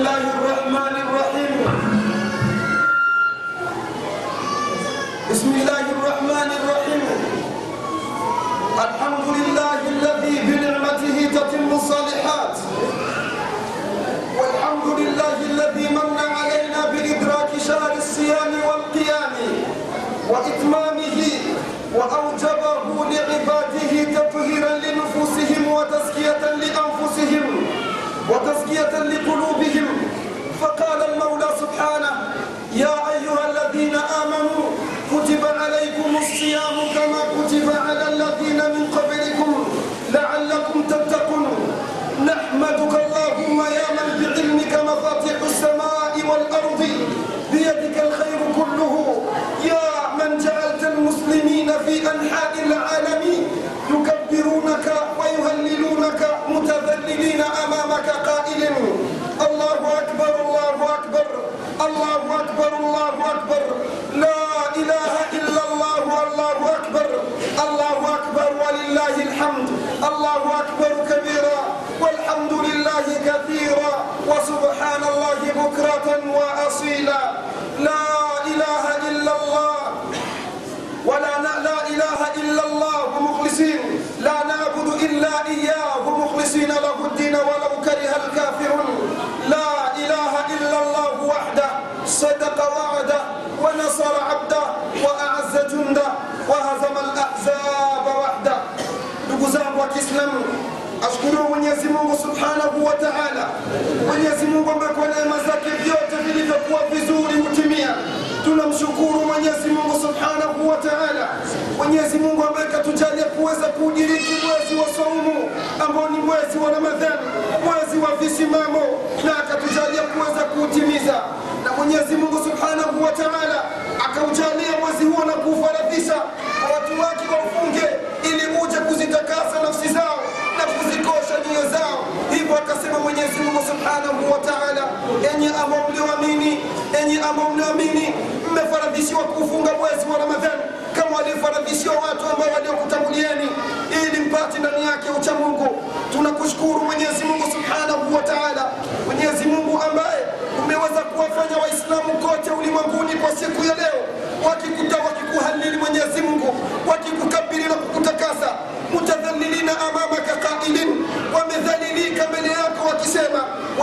الله الرحمن الرحيم بسم الله الرحمن الرحيم الحمد لله الذي بنعمته تتم الصالحات والحمد لله الذي من علينا بإدراك شهر الصيام والقيام وإتمامه وأوجبه لعباده تطهيرا لنفوسهم وتزكية لأنفسهم وتزكية لقلوبهم. فقال المولى سبحانه يا أيها الذين آمنوا كتب عليكم الصيام كما كتب على الذين من قبلكم. الله أكبر كبيرا والحمد لله كثيرا وسبحان الله بكرة وأصيلا. لا إله إلا الله ولا ن- لا إله إلا الله مخلصين. لا نعبد إلا إياه مخلصين له الدين ولو Kiislamu, Ashukuru Mwenyezi Mungu Subhanahu wa Ta'ala. Mwenyezi Mungu ambaye kwa neema zake vyote vilivyokuwa vizuri hutimia. Tunamshukuru Mwenyezi Mungu Subhanahu wa Ta'ala, Mwenyezi Mungu ambaye katujalia kuweza kuudiriki mwezi wa saumu ambao ni mwezi wa Ramadhani, mwezi wa visimamo, na akatujalia kuweza kuutimiza, na Mwenyezi Mungu Subhanahu wa Ta'ala akaujalia mwezi huo na kuufaradhisha kwa watu wake waufunge ili uje kuzitakasa nafsi zao na kuzikosha nyoyo zao. Hivyo akasema Mwenyezi Mungu Subhanahu wa Ta'ala, enyi ambao mlioamini, enyi ambao mlioamini, mmefaradhishiwa kufunga mwezi wa Ramadhani kama waliofaradhishiwa watu ambao waliokutangulieni, ili mpate ndani yake ucha Mungu. Tunakushukuru Mwenyezi Mungu Subhanahu wa Ta'ala, Mwenyezi Mungu ambaye umeweza kuwafanya Waislamu kote ulimwenguni kwa siku ya leo wakikuta wakikuhalili Mwenyezi Mungu, wakikukabili na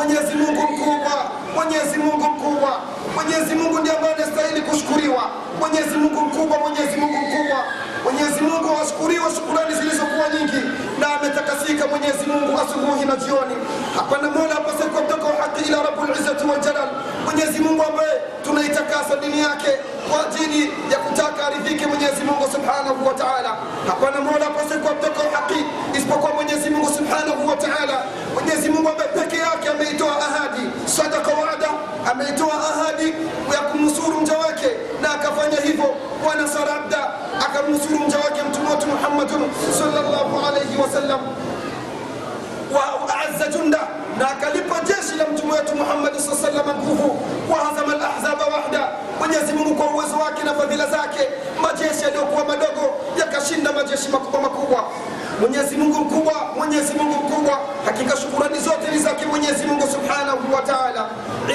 Mwenyezi Mungu mkubwa, Mwenyezi Mungu mkubwa, Mwenyezi Mungu ndiye ambaye anastahili kushukuriwa, Mwenyezi Mungu mkubwa, Mwenyezi Mungu mkubwa, Mwenyezi Mungu ashukuriwe shukurani zilizokuwa nyingi, na ametakasika Mwenyezi Mungu asubuhi na jioni. Hapana mola apase kutoka haki ila Rabbul Izzati wal Jalal, Mwenyezi Mungu ambaye tunaitakasa dini yake kwa ajili ya kutaka aridhike Mwenyezi Mungu Subhanahu wa Ta'ala. Hapana mola apase kutoka haki isipokuwa Mwenyezi Mungu Subhanahu wa Ta'ala. Mwenyezi Mungu ambaye peke yake ameitoa ahadi, sadaqa wa'ada, ameitoa ahadi ya kumnusuru mja wake na akafanya wa abda, akamnusuru mja wake mtume wetu Muhammadun sallallahu alayhi wasallam wa aazza junda na akalipa jeshi la mtume wetu Muhammad sallallahu alaihi nguvu wa hazama al-ahzaba wahda. Mwenyezi Mungu kwa uwezo wake na fadhila zake, majeshi yaliyokuwa madogo yakashinda majeshi makubwa makubwa. Mwenyezi Mungu mkubwa, Mwenyezi Mungu mkubwa. Hakika shukurani zote ni zake Mwenyezi Mungu Subhanahu wa Ta'ala.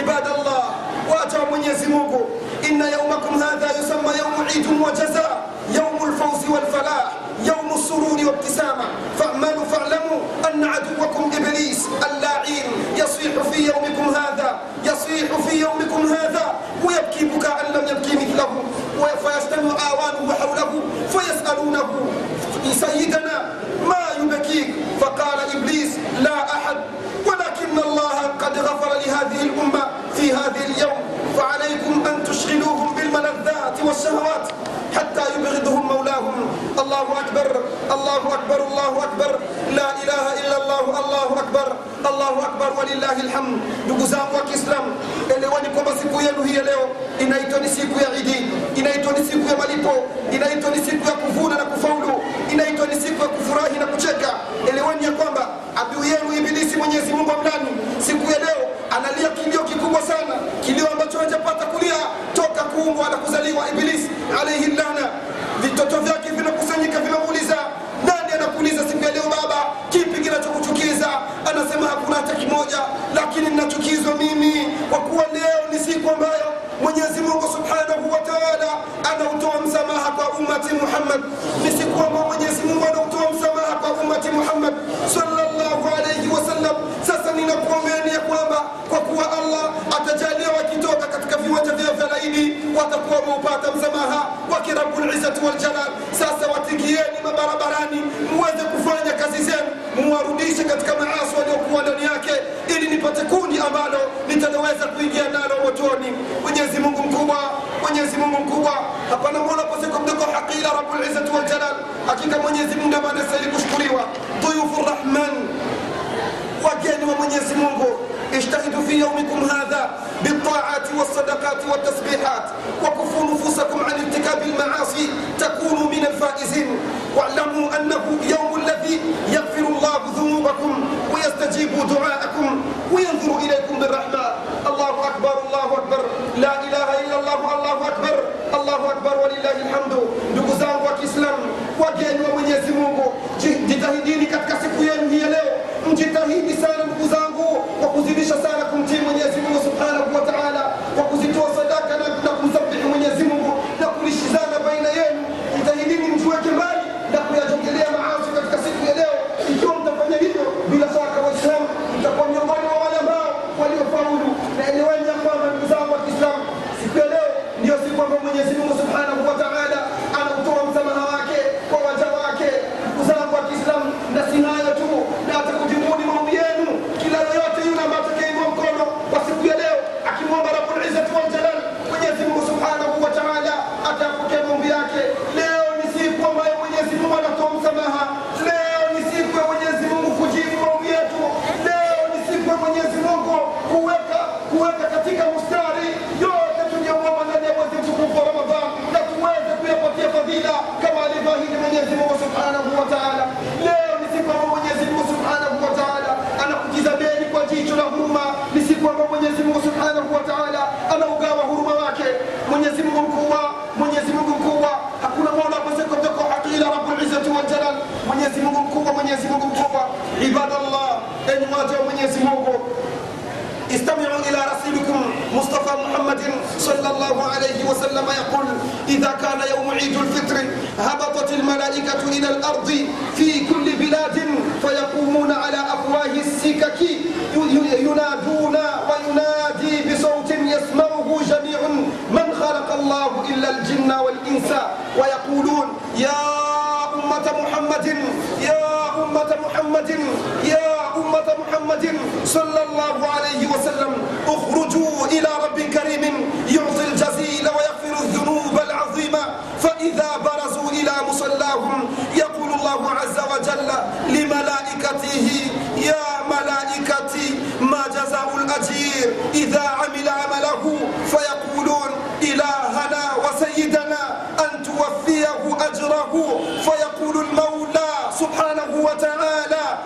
Ibadallah, waja wa Mwenyezi Mungu, inna yaumakum hadha yusamma jazaa, yawmu al-fawzi wal falah, yawmu السرور وابتسامة. فاعملوا فاعلموا أن عدوكم إبليس اللعين يصيح في يومكم هذا يصيح في يومكم هذا. ويبكي بكاء لم يبكي مثله. فيجتمع آوانه حوله فيسألونه. walillahi lhamd. Ndugu zangu wa Kiislamu, eleweni kwamba siku yenu hii ya leo inaitwa ni siku ya Idi, inaitwa ni siku ya malipo, inaitwa ni siku ya kuvuna na kufaulu, inaitwa ni siku ya kufurahi na kucheka. elewani ya kwamba adui yenu Ibilisi, Mwenyezi Mungu amlani, siku ya leo analia kilio kikubwa sana, kilio ambacho hajapata kulia toka kuumbwa na kuzaliwa Ibilisi alaihi lana vitoto ninachukizwa mimi kwa kuwa leo ni siku ambayo mwenyezi mungu subhanahu wa taala anautoa msamaha kwa ummati muhammad. Ni siku ambayo mwenyezi mungu anautoa msamaha kwa ummati muhammad sallallahu alaihi wasallam sasa ninakuombeni ya kwamba kwa kuwa allah atajalia wakitoka katika viwanja vyao vya laidi watakuwa wameupata msamaha wake rabulizati waljalal sasa watingieni mabarabarani muweze kufanya kazi zenu muwarudishe katika maasi waliokuwa ndani yake ili nipate kundi ambalo nitaloweza kuingia nalo motoni mwenyezi mungu mkubwa mwenyezi mungu mkubwa hapana mola paseko mdogo haki ila rabulizati waljalal hakika mwenyezi mungu ambaye anastahili kushukuriwa duyufu rahman wageni wa mwenyezi mungu اجتهدوا في يومكم هذا بالطاعات والصدقات والتسبيحات وكفوا نفوسكم عن ارتكاب المعاصي تكونوا من الفائزين واعلموا انه يوم الذي يغفر الله ذنوبكم دعاءكم وينظر إليكم بالرحمة. الله أكبر الله أكبر. استمعوا إلى رسولكم مصطفى محمد صلى الله عليه وسلم يقول إذا كان يوم عيد الفطر هبطت الملائكة إلى الأرض في كل بلاد فيقومون على أفواه السكك ينادون وينادي بصوت يسمعه جميع من خلق الله إلا الجن والإنس ويقولون يا أمة محمد يا أمة محمد يا محمد صلى الله عليه وسلم اخرجوا إلى رب كريم يعطي الجزيل ويغفر الذنوب العظيمة. فإذا برزوا إلى مصلاهم يقول الله عز وجل لملائكته يا ملائكتي ما جزاء الأجير؟ إذا عمل عمله فيقولون إلهنا وسيدنا أن توفيه أجره فيقول المولى سبحانه وتعالى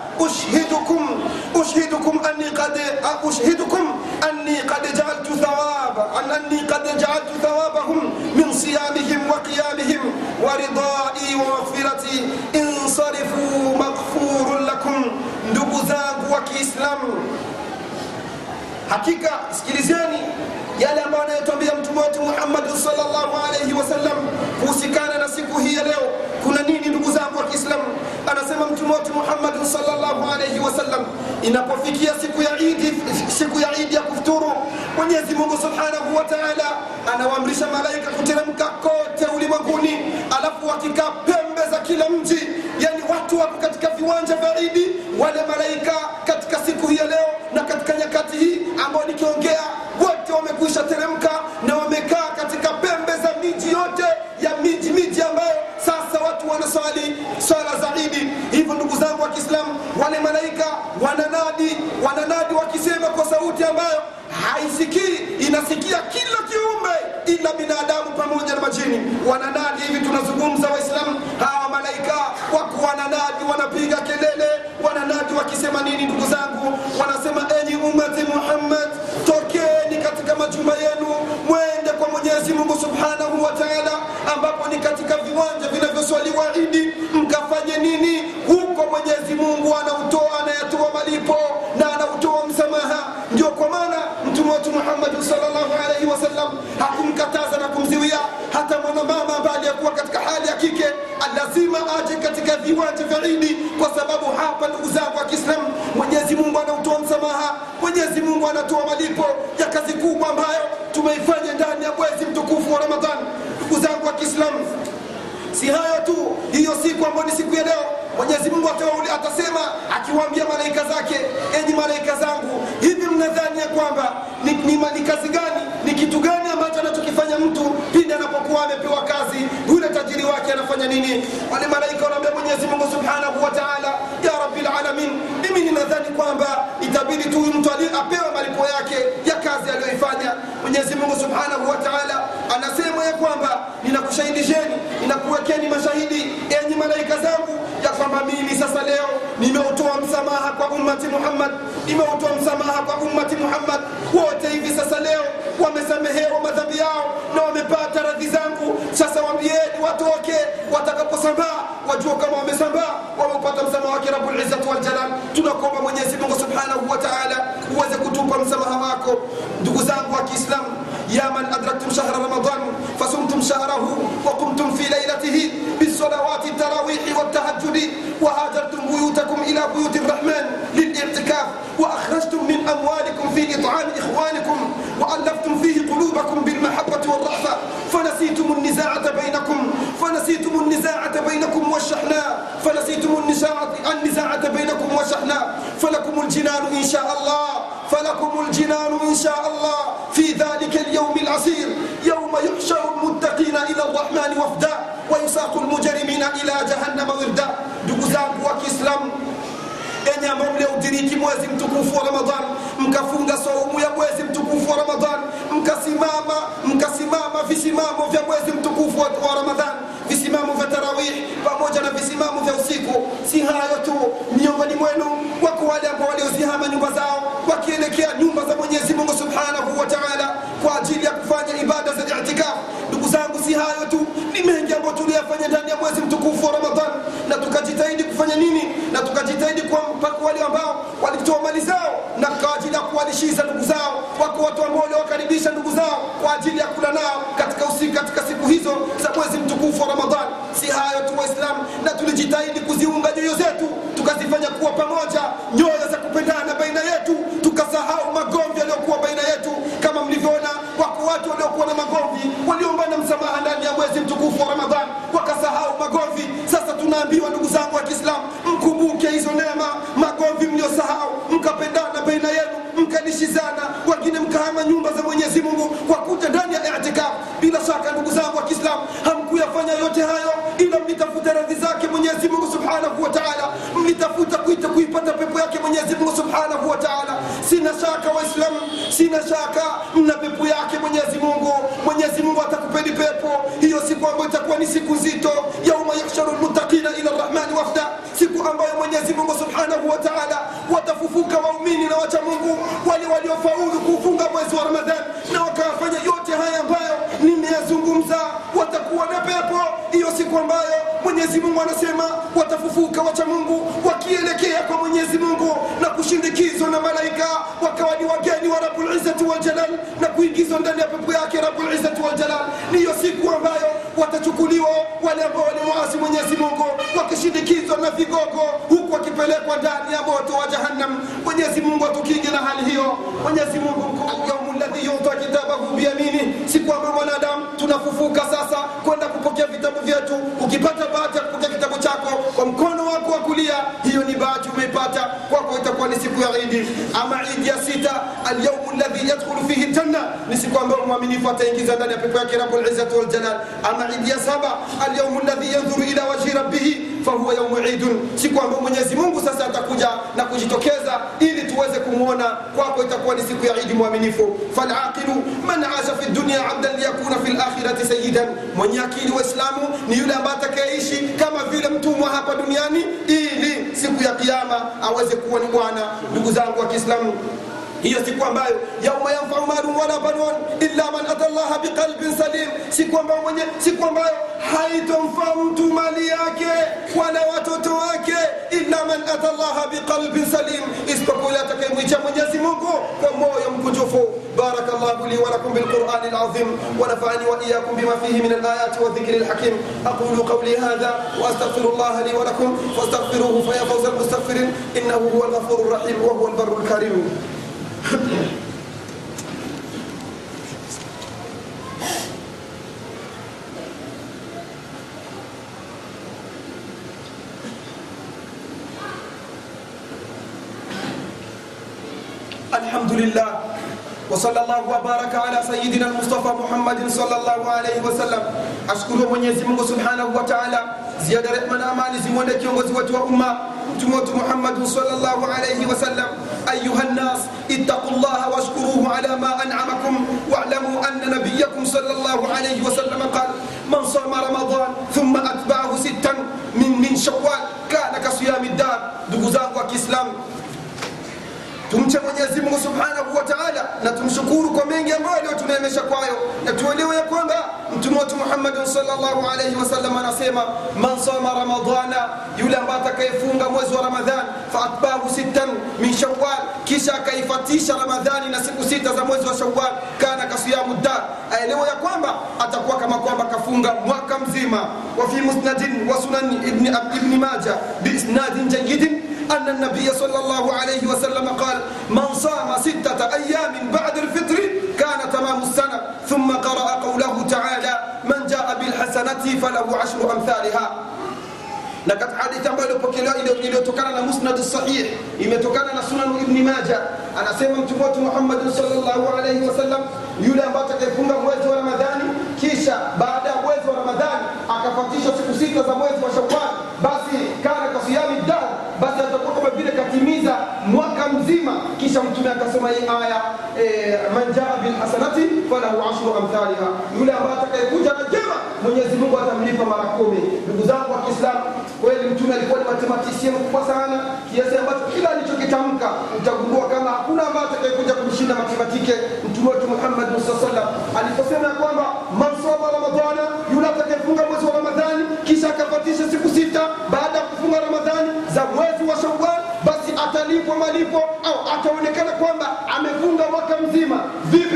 أشهدكم أني قد أشهدكم أني قد جعلت ثواب أن أني قد جعلت ثوابهم من صيامهم وقيامهم ورضائي ومغفرتي. انصرفوا مغفور لكم. ndugu zangu wa kiislamu hakika anasema mtume wetu muhammadi sallallahu alayhi wasallam inapofikia siku ya idi siku ya idi ya kufuturu mwenyezi mungu subhanahu wa taala anawaamrisha malaika kuteremka kote ulimwenguni alafu wakikaa pembe za kila mji yani watu wako katika viwanja vya idi wale malaika katika siku hii ya leo na katika nyakati hii ambayo nikiongea wote wamekwisha teremka na wamekaa wananadi wananadi wakisema kwa sauti ambayo haisikii inasikia kila kiumbe ila binadamu pamoja na majini. Wananadi hivi tunazungumza waislamu hawa malaika wako wananadi wanapiga kelele. Wananadi wakisema nini ndugu zangu? Wanasema enyi umati muhammad tokeni katika majumba yenu mwende kwa mwenyezi mungu subhanahu wa taala ambapo ni katika viwanja vinavyoswaliwa idi mkafanye nini? Huko mwenyezi mungu anautoa wasallam hakumkataza na kumziwia hata mwanamama ambaye aliyekuwa katika hali ya kike. Lazima aje katika viwanja vya idi kwa sababu hapa ndugu zangu wa kiislamu mwenyezi mungu anautoa msamaha mwenyezi mungu anatoa malipo ya kazi kubwa ambayo tumeifanya ndani ya mwezi mtukufu wa ramadhani. Ndugu zangu wa kiislamu si hayo tu hiyo siku ambayo ni siku ya leo mwenyezi mungu atasema akiwaambia malaika zake enyi malaika zangu hivi mnadhani ya kwamba ni, ni, ni kazi gani ni kitu gani ambacho anachokifanya mtu pindi anapokuwa amepewa kazi? Yule tajiri wake anafanya nini? Wale malaika wanaambia mwenyezi mungu subhanahu wa taala ya rabbil alamin mimi ninadhani kwamba itabidi tu mtu apewe malipo yake ya kazi aliyoifanya. Mwenyezi mungu subhanahu wa taala anasema ya kwamba ninakushahidisheni ninakuwekeni mashahidi enyi malaika zangu ya kwamba mimi sasa leo nimeutoa msamaha kwa ummati muhammad nimeutoa msamaha kwa ummati muhammad wote hivi sasa leo wamesamehewa madhambi yao na wamepata radhi zangu sasa wambieni watoke watakaposambaa wajua kama wamesambaa wameupata msamaha wake rabulizzati waljalal tunakuomba mwenyezi mungu subhanahu wa taala uweze kutupa msamaha wako ndugu zangu wa kiislamu يا من أدركتم شهر رمضان فصمتم شهره وقمتم في ليلته بالصلوات التراويح والتهجد وهاجرتم بيوتكم إلى بيوت الرحمن للإعتكاف وأخرجتم من أموالكم في إطعام إخوانكم وألفتم فيه قلوبكم بالمحبة والرأفة. فنسيتم النزاعة بينكم فنسيتم النزاعة بينكم والشحناء فنسيتم النزاعة النزاعة بينكم والشحناء فلكم الجنان إن شاء الله فلكم الجنان إن شاء الله. في ذلك اليوم العسير يوم يحشر المتقين إلى الرحمن وفدا ويساق المجرمين إلى جهنم وردا. Enye ambao mliodiriki mwezi mtukufu wa ramadhan mkafunga saumu ya mwezi mtukufu wa ramadhan mkasimama mkasimama visimamo vya mwezi mtukufu wa ramadhan visimamo vya tarawih pamoja na visimamo vya usiku. Si hayo tu miongoni mwenu wako wale ambao waliozihama nyumba zao wakielekea nyumba za mwenyezi mungu subhanahu wa taala kwa ajili ya kufanya ibada za itikafu si hayo tu. Ni mengi ambayo tuliyafanya ndani ya mwezi mtukufu wa ramadhan na tukajitahidi kufanya nini? Na tukajitahidi mpaka wale ambao walitoa mali zao na kwa ajili ya kuwalishiza ndugu zao wako watu ambao waliowakaribisha ndugu zao kwa ajili ya kula nao katika usiku katika siku hizo za mwezi mtukufu wa ramadhan si hayo tu waislamu. Na tulijitahidi kuziunga nyoyo zetu tukazifanya kuwa pamoja nyoyo na magomvi waliombana msamaha ndani ya mwezi mtukufu wa Ramadhani wakasahau magomvi sasa tunaambiwa ndugu zangu wa kiislamu mkumbuke hizo neema magomvi mliosahau. Mkapendana baina yenu mkalishizana wengine mkahama nyumba za mwenyezi mungu kwa kuja ndani ya itikaf. Bila shaka ndugu zangu wa kiislamu hamkuyafanya yote hayo ila mlitafuta radhi zake mwenyezi mungu subhanahu wa taala. Mlitafuta kuita kuipata pepo yake mwenyezi mungu subhanahu wa taala. Sina shaka waislamu sina shaka mna pepo yake mwenyezi mungu. Mwenyezi mungu atakupeni pepo. Hiyo siku ambayo itakuwa ni siku nzito yauma yahsharu lmuttaqina ila rahmani wafda. Siku ambayo mwenyezi mungu subhanahu wa taala watafufuka waumini na wacha mungu wale waliofaulu kufunga mwezi wa Ramadhani na wakafanya yote haya ambayo nimeyazungumza hiyo siku ambayo mwenyezi mungu anasema watafufuka wacha mungu wakielekea kwa mwenyezi mungu na kushindikizwa na malaika wakawa ni wageni wa rabulizati waljalal na kuingizwa ndani ya pepo yake rabulizati waljalal ni hiyo siku ambayo watachukuliwa wale ambao walimwasi mwenyezi mungu wakishindikizwa na vigogo huku wakipelekwa ndani ya moto wa jahannam. Mwenyezi mungu atukinge na hali hiyo. Mwenyezi mungu yaumu ladhi yuta kitabahu biyamini siku ambayo mwanadamu tunafufuka sasa kwenda kupokea vitabu vyetu ukipata bahati ya kupokea kitabu chako kwa mkono wako wa kulia hiyo ni bahati umeipata. Kwako itakuwa ni siku ya idi ama idi ya sita alyaumu ladhi yadkhulu fihi ljanna ni siku ambayo mwaminifu ataingiza ndani ya pepo yake rabbul izzati wal jalal. Ama idi ya saba alyaumu ladhi yanzuru ila wajhi rabbihi fahuwa yaumu idun. Siku ambayo mwenyezi mungu sasa atakuja na kujitokeza ili tuweze kumwona kwako itakuwa ni siku ya idi mwaminifu. Falaqilu man asha fi dunya abdan liyakuna fi lakhirati sayyidan, mwenye akili waislamu ni yule ambaye atakayeishi kama vile mtumwa hapa duniani ili siku ya kiyama aweze kuwa ni bwana ndugu zangu wa kiislamu هي سيكو امبايو يوم ينفع مال ولا بنون إلا من أتى الله بقلب سليم. سيكو امبايو سيكو امبايو هاي تنفعت مالياك ولا وتتواك إلا من أتى الله بقلب سليم. اسكو ياتك ميتا منجزي مكو كمو يوم بارك الله لي ولكم بالقرآن العظيم. ونفعني وإياكم بما فيه من الآيات والذكر الحكيم. أقول قولي هذا وأستغفر الله لي ولكم. فاستغفروه فيا فوز المستغفرين. إنه هو الغفور الرحيم وهو البر الكريم. الحمد لله وصلى الله وبارك على سيدنا المصطفى محمد صلى الله عليه وسلم. اشكر من يزمه سبحانه وتعالى زيادة من أمان زمونه كيوم وزوات وامه محمد صلى الله عليه وسلم. أيها الناس اتقوا الله واشكروه على ما أنعمكم واعلموا أن نبيكم صلى الله عليه وسلم قال من صام رمضان ثم أتبعه ستا من من شوال كان كصيام الدار دوغوزان وكإسلام tumche mwenyezi mungu subhanahu wa taala na tumshukuru kwa mengi ambayo aliyotuneemesha kwayo. Na tuelewe ya kwamba mtume wetu Muhammad sallallahu alayhi wasallam anasema man sama ramadana yule ambaye atakayefunga mwezi wa ramadhan faatbahu sittan min Shawwal, kisha akaifatisha ramadhani na siku sita za mwezi wa Shawwal, kana kasiyamu dar. Aelewe ya kwamba atakuwa kama kwamba kafunga mwaka mzima. Wa fi musnadin wa sunan ibn ibn Majah bi isnadin jayidin أن النبي صلى الله عليه وسلم قال من صام ستة أيام بعد الفطر كان تمام السنة ثم قرأ قوله تعالى من جاء بالحسنة فله عشر أمثالها. لقد حديث أمبالو بكلا إلي تكان المسند الصحيح إما تكان سنن ابن ماجة. أنا سيما تفوت محمد صلى الله عليه وسلم يولي أمباتك يكون مويت ورمضان كيشا بعد مويت ورمضان أكفتيش سكسيتة مويت وشوال باسي كان كصيام الدم. Mzima kisha mtume akasoma hii aya e, man bilhasanati falahu ashru amthaliha. Yule ambaye atakayekuja na jema mwenyezi mungu atamlipa mara kumi. Ndugu zangu wa kiislamu kweli mtume alikuwa ni matematisien mkubwa sana. Kiasi ambacho kila alichokitamka mtagundua kama hakuna ambaye atakayekuja kumshinda matematike. Mtume wetu muhammad saa salam aliposema ya kwamba malipo au ataonekana kwamba amefunga mwaka mzima. vipi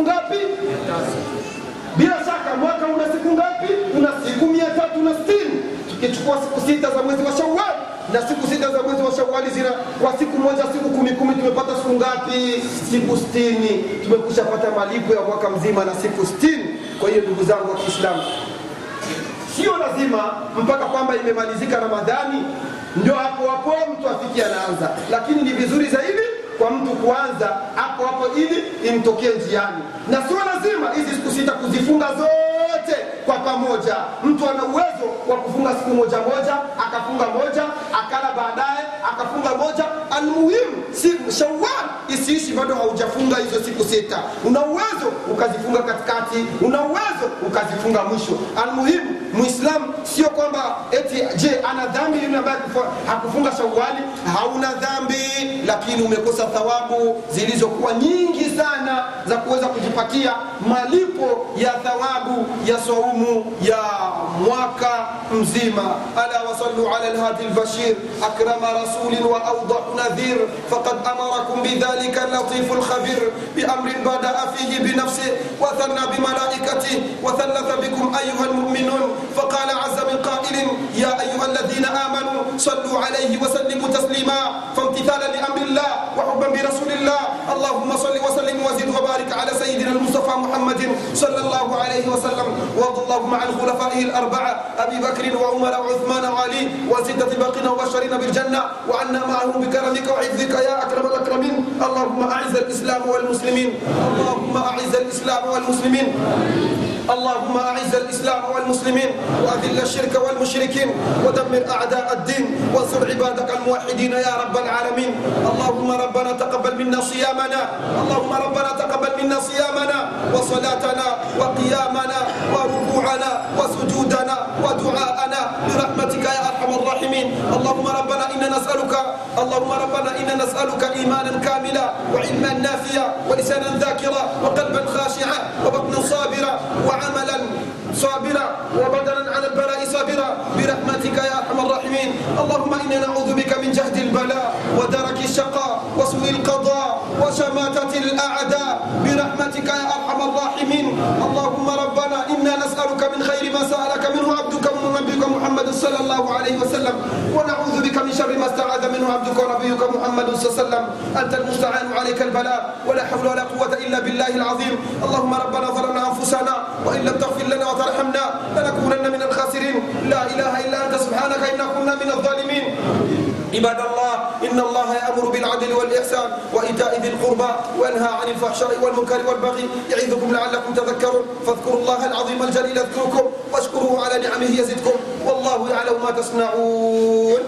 siku ngapi? Bila shaka mwaka una siku ngapi? Una siku mia tatu na sitini. Tukichukua siku sita za mwezi wa Shawwal na siku sita za mwezi wa shawali zina kwa siku moja siku kumi kumi tumepata siku ngapi? Siku sitini. tumekusha pata malipo ya mwaka mzima na siku sitini. kwa hiyo ndugu zangu wa kiislamu sio lazima mpaka kwamba imemalizika ramadhani ndio hapo hapo mtu afiki anaanza. Lakini ni vizuri zaidi kwa mtu kuanza hapo hapo ili imtokee njiani. Na sio lazima hizi siku sita kuzifunga zote kwa pamoja. Mtu ana uwezo wa kufunga siku moja moja akafunga moja akala baadaye akafunga moja almuhimu siku shawal isiishi bado haujafunga hizo siku sita. Una uwezo ukazifunga katikati una uwezo ukazifunga mwisho. Almuhimu muislamu sio kwamba eti je ana dhambi yule ambaye hakufunga shawali hauna dhambi lakini umekosa thawabu zilizokuwa nyingi sana za kuweza kujipatia malipo ya thawabu ya saumu ya mwaka mzima. Ala wasallu ala lhadi lbashir akrama rasulin wa awdahu nadhir faqad amarakum bidhalika اللطيف الخبير بأمر بدأ فيه بنفسه وثنى بملائكته وثلث بكم أيها المؤمنون فقال عز من قائل يا أيها الذين آمنوا صلوا عليه وسلموا تسليما فامتثالا لأمر الله وحبا برسول الله اللهم صل وسلم وزد وبارك سيدنا المصطفى محمد صلى الله عليه وسلم وارض اللهم عن خلفائه الأربعة أبي بكر وعمر وعثمان وعلي وستة باقين وبشرين بالجنة وعنا معهم بكرمك وعزك يا أكرم الأكرمين. اللهم أعز الإسلام والمسلمين. اللهم أعز الإسلام والمسلمين. اللهم أعز الإسلام والمسلمين وأذل الشرك والمشركين ودمر أعداء الدين وانصر عبادك الموحدين يا رب العالمين. اللهم ربنا تقبل منا صيامنا. اللهم ربنا تقبل منا صيامنا وصلاتنا وقيامنا وركوعنا الراحمين. اللهم ربنا إنا نسألك اللهم ربنا إنا نسألك إيمانا كاملا وعلما نافيا ولسانا ذاكرا وقلبا خاشعا وبطنا صابرا وعملا صابرا وبدنا على البلاء صابرا برحمتك يا أرحم الراحمين. اللهم إنا نعوذ بك من جهد البلاء ودرك الشقاء وسوء القضاء وشماتة الأعداء برحمتك يا أرحم الراحمين. اللهم ربنا إنا نسألك من خير ما سالك ونبيك محمد صلى الله عليه وسلم ونعوذ بك من شر ما استعاذ منه عبدك ونبيك محمد صلى الله عليه وسلم. أنت المستعان عليك البلاء ولا حول ولا قوة إلا بالله العظيم. اللهم ربنا ظلمنا أنفسنا وإن لم تغفر لنا وترحمنا لنكونن من الخاسرين. لا إله إلا أنت سبحانك إنا كنا من الظالمين. عباد الله بالعدل والإحسان وإيتاء ذي القربى وينهى عن الفحشاء والمنكر والبغي يعظكم لعلكم تذكرون. فاذكروا الله العظيم الجليل يذكركم واشكروه على نعمه يزدكم. والله يعلم ما تصنعون.